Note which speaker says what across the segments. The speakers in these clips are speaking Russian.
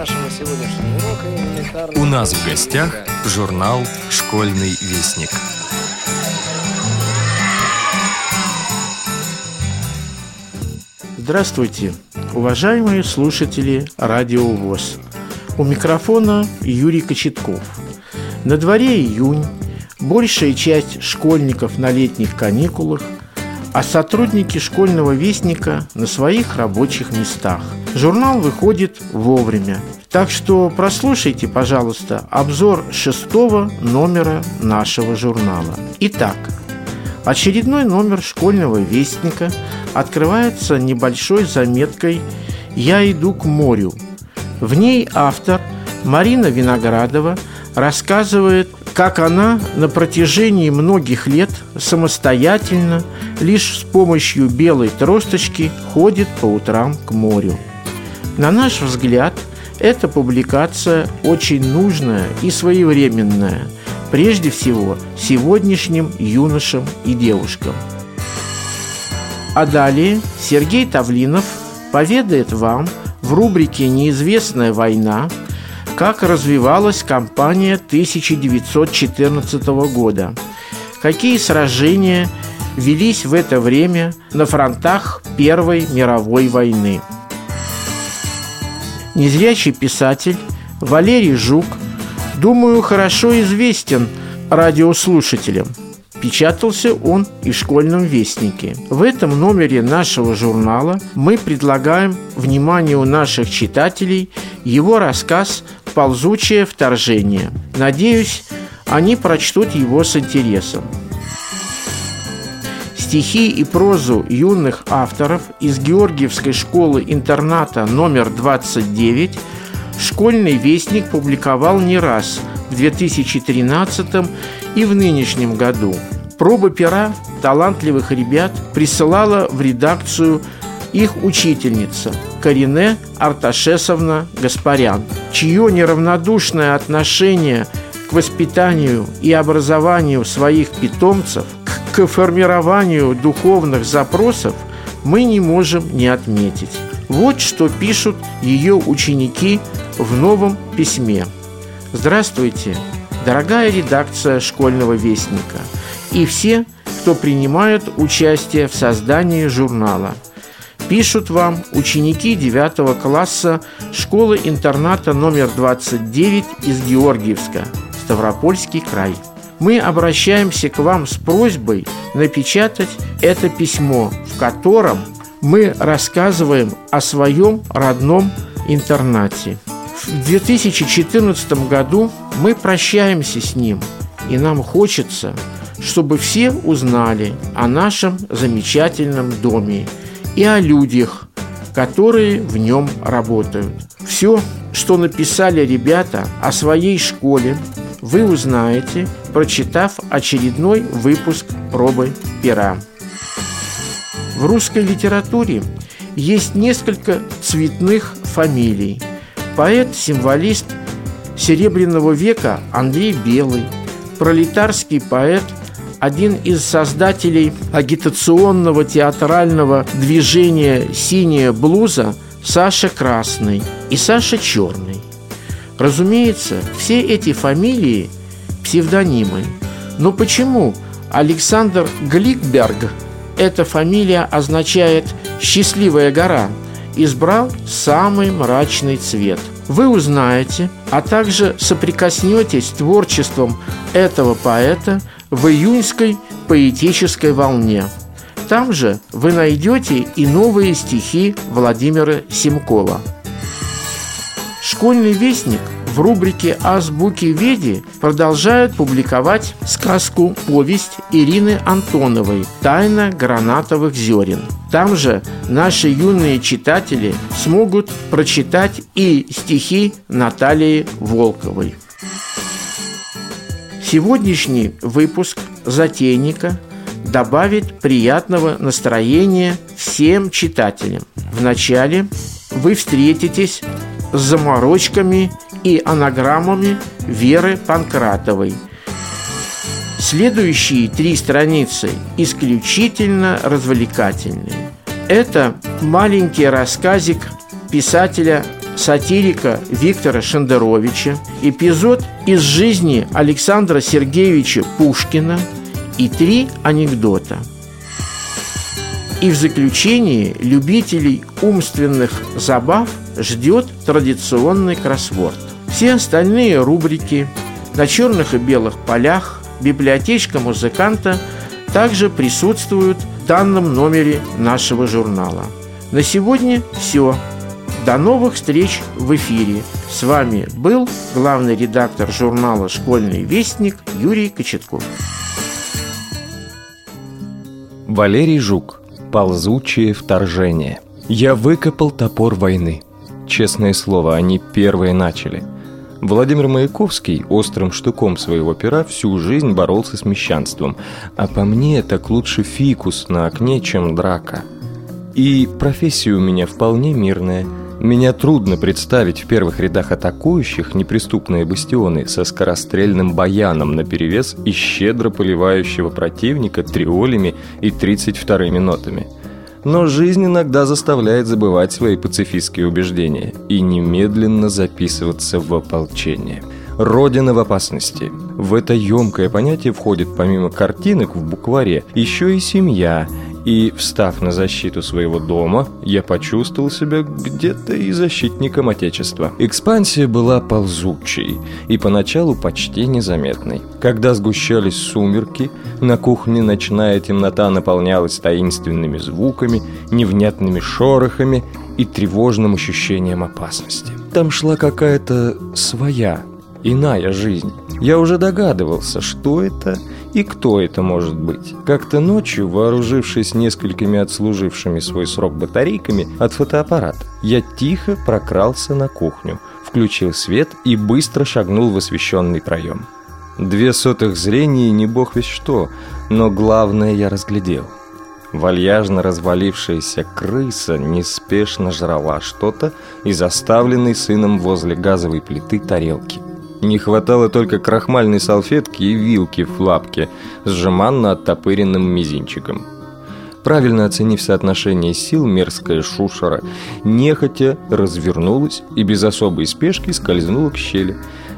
Speaker 1: нашего сегодняшнего урока элементарно...
Speaker 2: У нас в гостях журнал «Школьный вестник».
Speaker 3: Здравствуйте, уважаемые слушатели Радио ВОЗ. У микрофона Юрий Кочетков. На дворе июнь, большая часть школьников на летних каникулах, а сотрудники школьного вестника на своих рабочих местах. Журнал выходит вовремя, так что прослушайте, пожалуйста, обзор шестого номера нашего журнала. Итак, очередной номер школьного вестника открывается небольшой заметкой «Я иду к морю». В ней автор Марина Виноградова рассказывает как она на протяжении многих лет самостоятельно, лишь с помощью белой тросточки, ходит по утрам к морю. На наш взгляд, эта публикация очень нужная и своевременная, прежде всего сегодняшним юношам и девушкам. А далее Сергей Тавлинов поведает вам в рубрике «Неизвестная война» как развивалась кампания 1914 года, какие сражения велись в это время на фронтах Первой мировой войны. Незрячий писатель Валерий Жук, думаю, хорошо известен радиослушателям. Печатался он и в школьном вестнике. В этом номере нашего журнала мы предлагаем вниманию наших читателей его рассказ ползучее вторжение. Надеюсь, они прочтут его с интересом. Стихи и прозу юных авторов из Георгиевской школы-интерната номер 29 «Школьный вестник» публиковал не раз в 2013 и в нынешнем году. Пробы пера талантливых ребят присылала в редакцию их учительница Карине Арташесовна Гаспарян, чье неравнодушное отношение к воспитанию и образованию своих питомцев, к формированию духовных запросов мы не можем не отметить. Вот что пишут ее ученики в новом письме. Здравствуйте, дорогая редакция школьного вестника и все, кто принимают участие в создании журнала – Пишут вам ученики 9 класса школы-интерната номер 29 из Георгиевска, Ставропольский край. Мы обращаемся к вам с просьбой напечатать это письмо, в котором мы рассказываем о своем родном интернате. В 2014 году мы прощаемся с ним, и нам хочется, чтобы все узнали о нашем замечательном доме и о людях, которые в нем работают. Все, что написали ребята о своей школе, вы узнаете, прочитав очередной выпуск пробы пера. В русской литературе есть несколько цветных фамилий. Поэт-символист Серебряного века Андрей Белый, пролетарский поэт – один из создателей агитационного театрального движения «Синяя блуза» Саша Красный и Саша Черный. Разумеется, все эти фамилии – псевдонимы. Но почему Александр Гликберг, эта фамилия означает «счастливая гора», избрал самый мрачный цвет. Вы узнаете, а также соприкоснетесь с творчеством этого поэта – в июньской поэтической волне. Там же вы найдете и новые стихи Владимира Симкова. Школьный вестник в рубрике «Азбуки Веди» продолжает публиковать сказку «Повесть» Ирины Антоновой «Тайна гранатовых зерен». Там же наши юные читатели смогут прочитать и стихи Натальи Волковой. Сегодняшний выпуск «Затейника» добавит приятного настроения всем читателям. Вначале вы встретитесь с заморочками и анаграммами Веры Панкратовой. Следующие три страницы исключительно развлекательные. Это маленький рассказик писателя сатирика Виктора Шендеровича, эпизод из жизни Александра Сергеевича Пушкина и три анекдота. И в заключении любителей умственных забав ждет традиционный кроссворд. Все остальные рубрики на черных и белых полях библиотечка музыканта также присутствуют в данном номере нашего журнала. На сегодня все. До новых встреч в эфире. С вами был главный редактор журнала «Школьный вестник» Юрий Кочетков.
Speaker 2: Валерий Жук. Ползучее вторжение. Я выкопал топор войны. Честное слово, они первые начали. Владимир Маяковский острым штуком своего пера всю жизнь боролся с мещанством, а по мне так лучше фикус на окне, чем драка. И профессия у меня вполне мирная – меня трудно представить в первых рядах атакующих неприступные бастионы со скорострельным баяном наперевес и щедро поливающего противника триолями и 32-ми нотами. Но жизнь иногда заставляет забывать свои пацифистские убеждения и немедленно записываться в ополчение. Родина в опасности. В это емкое понятие входит помимо картинок в букваре еще и семья – и, встав на защиту своего дома, я почувствовал себя где-то и защитником Отечества. Экспансия была ползучей и поначалу почти незаметной. Когда сгущались сумерки, на кухне ночная темнота наполнялась таинственными звуками, невнятными шорохами и тревожным ощущением опасности. Там шла какая-то своя, иная жизнь. Я уже догадывался, что это и кто это может быть. Как-то ночью, вооружившись несколькими отслужившими свой срок батарейками от фотоаппарата, я тихо прокрался на кухню, включил свет и быстро шагнул в освещенный проем. Две сотых зрения не бог весь что, но главное я разглядел. Вальяжно развалившаяся крыса неспешно жрала что-то из оставленной сыном возле газовой плиты тарелки. Не хватало только крахмальной салфетки и вилки в лапке с жеманно оттопыренным мизинчиком. Правильно оценив соотношение сил, мерзкая шушера нехотя развернулась и без особой спешки скользнула к щели,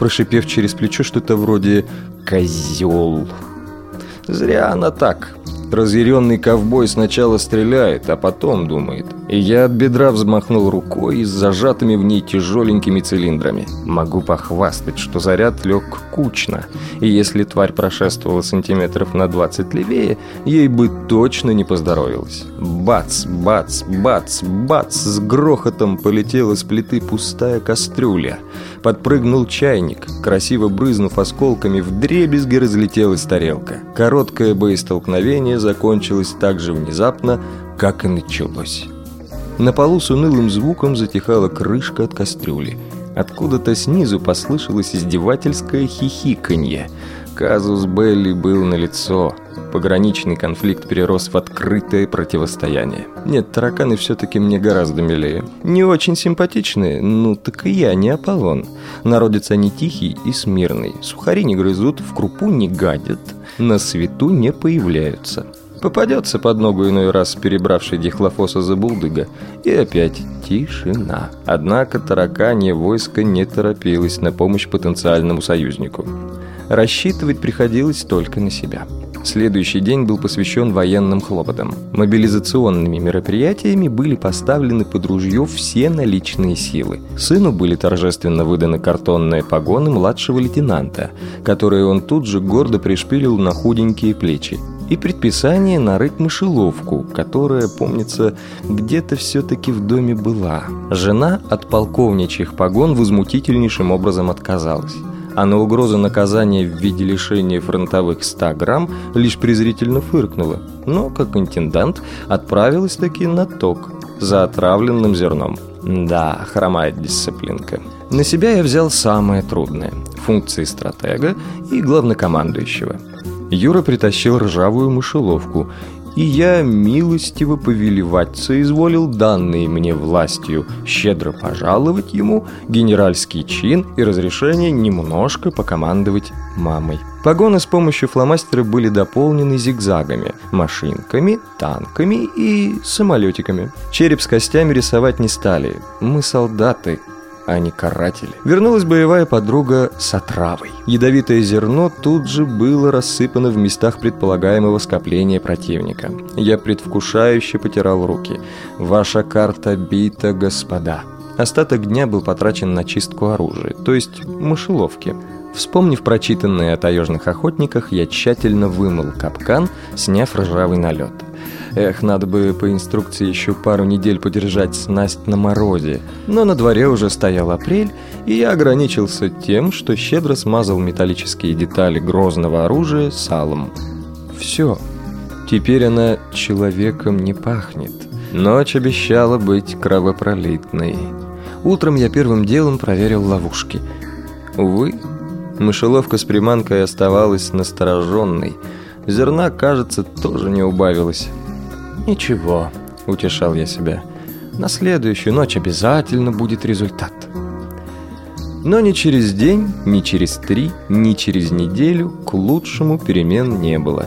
Speaker 2: прошипев через плечо что-то вроде «козел». Зря она так. Разъяренный ковбой сначала стреляет, а потом думает. И я от бедра взмахнул рукой с зажатыми в ней тяжеленькими цилиндрами. Могу похвастать, что заряд лег кучно, и если тварь прошествовала сантиметров на 20 левее, ей бы точно не поздоровилось. Бац, бац, бац, бац, с грохотом полетела с плиты пустая кастрюля. Подпрыгнул чайник, красиво брызнув осколками, в дребезги разлетелась тарелка. Короткое боестолкновение закончилось так же внезапно, как и началось. На полу с унылым звуком затихала крышка от кастрюли. Откуда-то снизу послышалось издевательское хихиканье. Казус Белли был налицо. Пограничный конфликт перерос в открытое противостояние. Нет, тараканы все-таки мне гораздо милее. Не очень симпатичные, ну так и я не Аполлон. Народец они тихий и смирный. Сухари не грызут, в крупу не гадят, на свету не появляются. Попадется под ногу иной раз перебравший дихлофоса забулдыга, и опять тишина. Однако тараканье войско не торопилось на помощь потенциальному союзнику. Рассчитывать приходилось только на себя. Следующий день был посвящен военным хлопотам. Мобилизационными мероприятиями были поставлены под ружье все наличные силы. Сыну были торжественно выданы картонные погоны младшего лейтенанта, которые он тут же гордо пришпилил на худенькие плечи и предписание нарыть мышеловку, которая, помнится, где-то все-таки в доме была. Жена от полковничьих погон возмутительнейшим образом отказалась а на угрозу наказания в виде лишения фронтовых 100 грамм лишь презрительно фыркнула, но, как интендант, отправилась таки на ток за отравленным зерном. Да, хромает дисциплинка. На себя я взял самое трудное – функции стратега и главнокомандующего – Юра притащил ржавую мышеловку, и я милостиво повелевать соизволил данные мне властью щедро пожаловать ему генеральский чин и разрешение немножко покомандовать мамой. Погоны с помощью фломастера были дополнены зигзагами, машинками, танками и самолетиками. Череп с костями рисовать не стали. Мы солдаты, а не каратели. Вернулась боевая подруга с отравой. Ядовитое зерно тут же было рассыпано в местах предполагаемого скопления противника. Я предвкушающе потирал руки. «Ваша карта бита, господа». Остаток дня был потрачен на чистку оружия, то есть мышеловки. Вспомнив прочитанное о таежных охотниках, я тщательно вымыл капкан, сняв ржавый налет. Эх, надо бы по инструкции еще пару недель подержать снасть на морозе. Но на дворе уже стоял апрель, и я ограничился тем, что щедро смазал металлические детали грозного оружия салом. Все. Теперь она человеком не пахнет. Ночь обещала быть кровопролитной. Утром я первым делом проверил ловушки. Увы, мышеловка с приманкой оставалась настороженной. Зерна, кажется, тоже не убавилось. «Ничего», — утешал я себя. «На следующую ночь обязательно будет результат». Но ни через день, ни через три, ни через неделю к лучшему перемен не было.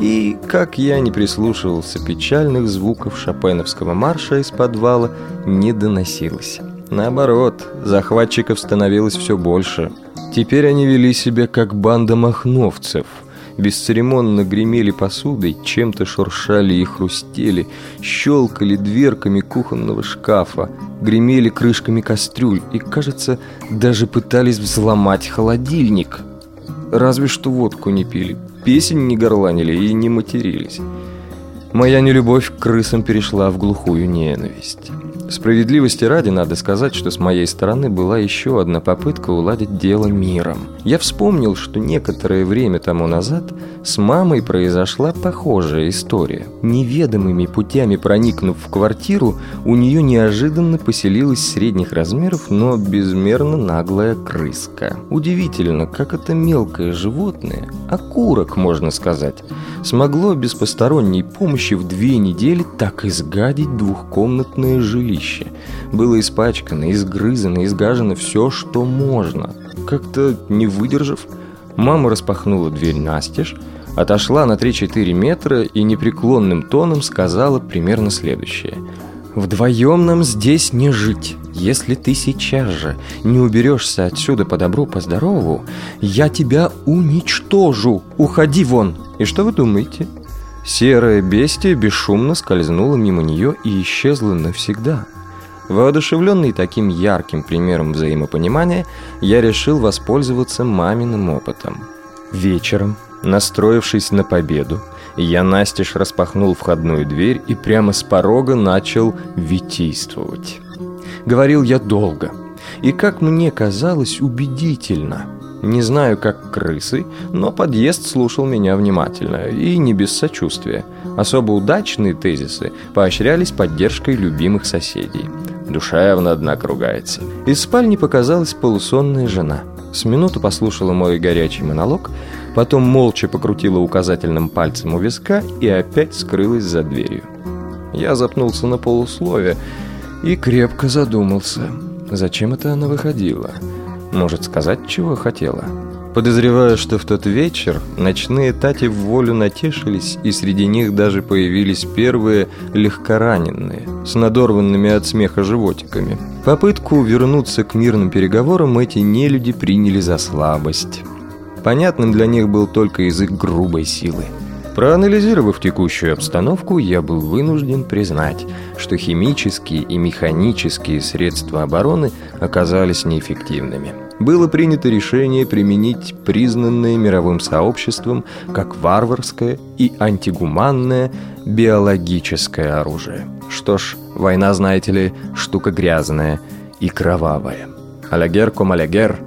Speaker 2: И, как я не прислушивался, печальных звуков шопеновского марша из подвала не доносилось. Наоборот, захватчиков становилось все больше. Теперь они вели себя как банда махновцев — бесцеремонно гремели посудой, чем-то шуршали и хрустели, щелкали дверками кухонного шкафа, гремели крышками кастрюль и, кажется, даже пытались взломать холодильник. Разве что водку не пили, песен не горланили и не матерились. Моя нелюбовь к крысам перешла в глухую ненависть. Справедливости ради надо сказать, что с моей стороны была еще одна попытка уладить дело миром. Я вспомнил, что некоторое время тому назад с мамой произошла похожая история. Неведомыми путями проникнув в квартиру, у нее неожиданно поселилась средних размеров, но безмерно наглая крыска. Удивительно, как это мелкое животное, окурок, можно сказать, смогло без посторонней помощи в две недели так изгадить двухкомнатное жилище. Было испачкано, изгрызано, изгажено все, что можно. Как-то не выдержав, мама распахнула дверь настежь, отошла на 3-4 метра и непреклонным тоном сказала примерно следующее. «Вдвоем нам здесь не жить. Если ты сейчас же не уберешься отсюда по добру, по здорову, я тебя уничтожу. Уходи вон!» И что вы думаете? Серое бестие бесшумно скользнуло мимо нее и исчезло навсегда. Воодушевленный таким ярким примером взаимопонимания, я решил воспользоваться маминым опытом. Вечером, настроившись на победу, я настежь распахнул входную дверь и прямо с порога начал витийствовать. Говорил я долго и, как мне казалось, убедительно – не знаю, как крысы, но подъезд слушал меня внимательно и не без сочувствия. Особо удачные тезисы поощрялись поддержкой любимых соседей. Душевно, однако, ругается. Из спальни показалась полусонная жена. С минуту послушала мой горячий монолог, потом молча покрутила указательным пальцем у виска и опять скрылась за дверью. Я запнулся на полуслове и крепко задумался. Зачем это она выходила? Может сказать, чего хотела. Подозреваю, что в тот вечер ночные тати в волю натешились, и среди них даже появились первые легкораненые, с надорванными от смеха животиками. Попытку вернуться к мирным переговорам эти нелюди приняли за слабость. Понятным для них был только язык грубой силы. Проанализировав текущую обстановку, я был вынужден признать, что химические и механические средства обороны оказались неэффективными было принято решение применить признанное мировым сообществом как варварское и антигуманное биологическое оружие. Что ж, война, знаете ли, штука грязная и кровавая. Алягер ком алягер.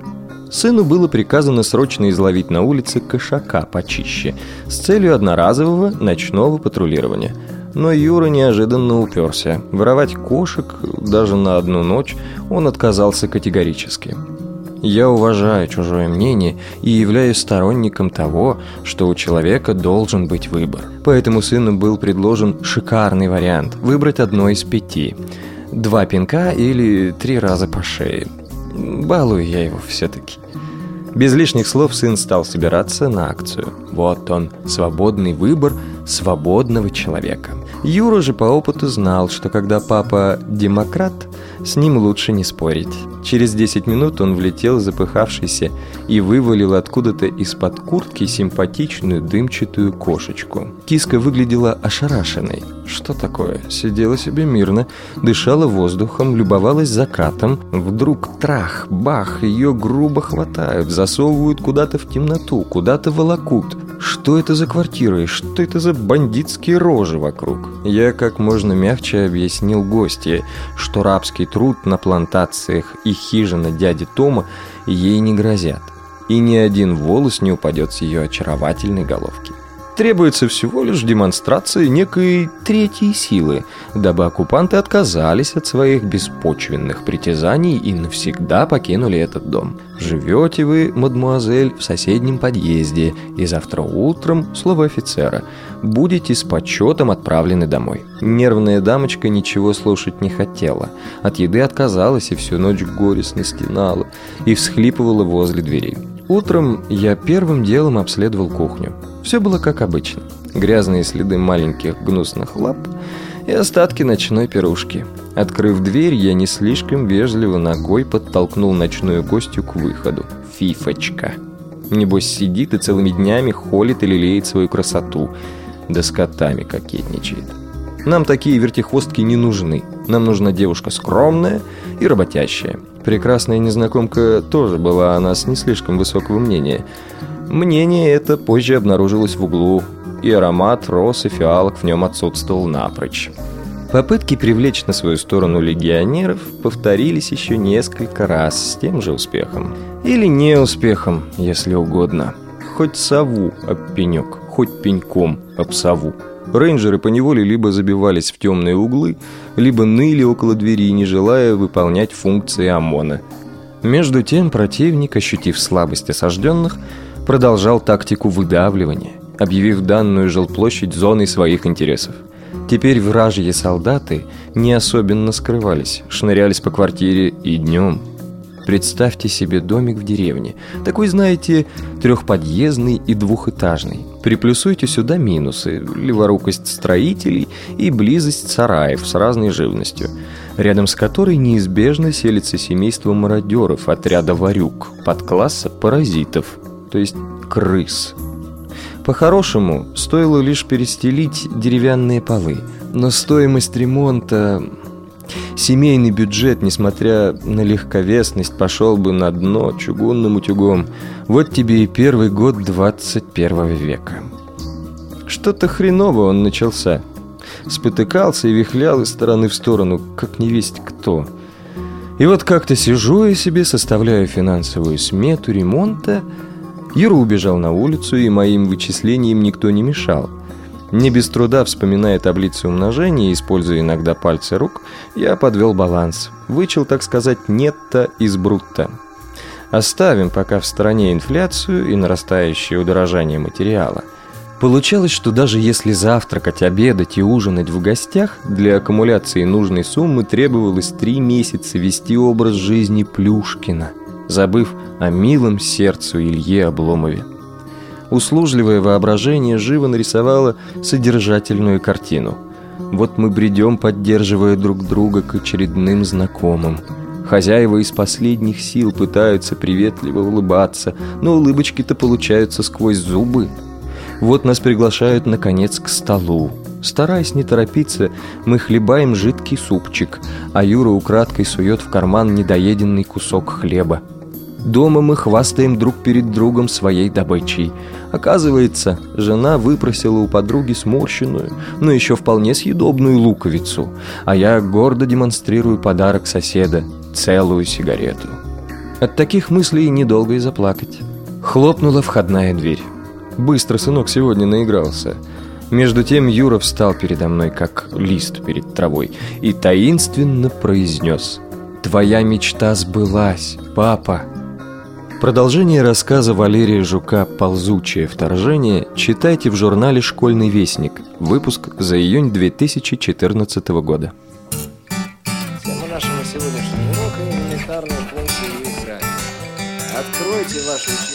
Speaker 2: Сыну было приказано срочно изловить на улице кошака почище с целью одноразового ночного патрулирования. Но Юра неожиданно уперся. Воровать кошек даже на одну ночь он отказался категорически. Я уважаю чужое мнение и являюсь сторонником того, что у человека должен быть выбор. Поэтому сыну был предложен шикарный вариант – выбрать одно из пяти. Два пинка или три раза по шее. Балую я его все-таки. Без лишних слов сын стал собираться на акцию. Вот он, свободный выбор свободного человека. Юра же по опыту знал, что когда папа демократ, С ним лучше не спорить. Через 10 минут он влетел запыхавшийся и вывалил откуда-то из-под куртки симпатичную дымчатую кошечку. Киска выглядела ошарашенной. Что такое? Сидела себе мирно, дышала воздухом, любовалась закатом. Вдруг трах, бах, ее грубо хватают, засовывают куда-то в темноту, куда-то волокут. Что это за квартира и что это за бандитские рожи вокруг? Я как можно мягче объяснил гостье, что рабский труд на плантациях и хижина дяди Тома ей не грозят. И ни один волос не упадет с ее очаровательной головки. Требуется всего лишь демонстрация некой третьей силы, дабы оккупанты отказались от своих беспочвенных притязаний и навсегда покинули этот дом. Живете вы, мадмуазель, в соседнем подъезде, и завтра утром, слово офицера, будете с почетом отправлены домой. Нервная дамочка ничего слушать не хотела. От еды отказалась и всю ночь горестно стенала и всхлипывала возле дверей. Утром я первым делом обследовал кухню. Все было как обычно. Грязные следы маленьких гнусных лап и остатки ночной пирушки. Открыв дверь, я не слишком вежливо ногой подтолкнул ночную гостью к выходу. Фифочка. Небось сидит и целыми днями холит и лелеет свою красоту. Да с котами кокетничает. Нам такие вертихвостки не нужны. Нам нужна девушка скромная и работящая. Прекрасная незнакомка тоже была о нас не слишком высокого мнения. Мнение это позже обнаружилось в углу, и аромат роз и фиалок в нем отсутствовал напрочь. Попытки привлечь на свою сторону легионеров повторились еще несколько раз с тем же успехом. Или неуспехом, если угодно. Хоть сову об пенек, хоть пеньком об сову. Рейнджеры поневоле либо забивались в темные углы, либо ныли около двери, не желая выполнять функции ОМОНа. Между тем противник, ощутив слабость осажденных, продолжал тактику выдавливания, объявив данную жилплощадь зоной своих интересов. Теперь вражьи солдаты не особенно скрывались, шнырялись по квартире и днем, Представьте себе домик в деревне. Такой, знаете, трехподъездный и двухэтажный. Приплюсуйте сюда минусы, леворукость строителей и близость сараев с разной живностью, рядом с которой неизбежно селится семейство мародеров отряда варюк, подкласса паразитов, то есть крыс. По-хорошему, стоило лишь перестелить деревянные полы, но стоимость ремонта Семейный бюджет, несмотря на легковесность, пошел бы на дно чугунным утюгом. Вот тебе и первый год 21 века. Что-то хреново он начался. Спотыкался и вихлял из стороны в сторону, как не весть кто. И вот как-то сижу я себе, составляю финансовую смету ремонта. Юра убежал на улицу, и моим вычислениям никто не мешал. Не без труда вспоминая таблицу умножения, используя иногда пальцы рук, я подвел баланс. Вычел, так сказать, нетто из брутто. Оставим пока в стороне инфляцию и нарастающее удорожание материала. Получалось, что даже если завтракать, обедать и ужинать в гостях, для аккумуляции нужной суммы требовалось три месяца вести образ жизни Плюшкина, забыв о милом сердцу Илье Обломове. Услужливое воображение живо нарисовало содержательную картину. Вот мы бредем, поддерживая друг друга к очередным знакомым. Хозяева из последних сил пытаются приветливо улыбаться, но улыбочки-то получаются сквозь зубы. Вот нас приглашают, наконец, к столу. Стараясь не торопиться, мы хлебаем жидкий супчик, а Юра украдкой сует в карман недоеденный кусок хлеба. Дома мы хвастаем друг перед другом своей добычей. Оказывается, жена выпросила у подруги сморщенную, но еще вполне съедобную луковицу, а я гордо демонстрирую подарок соседа – целую сигарету. От таких мыслей недолго и заплакать. Хлопнула входная дверь. Быстро сынок сегодня наигрался. Между тем Юра встал передо мной, как лист перед травой, и таинственно произнес «Твоя мечта сбылась, папа!» Продолжение рассказа Валерия Жука «Ползучее вторжение» читайте в журнале «Школьный вестник», выпуск за июнь 2014 года.
Speaker 1: Тема нашего сегодняшнего урока – элементарные функции. Откройте ваши.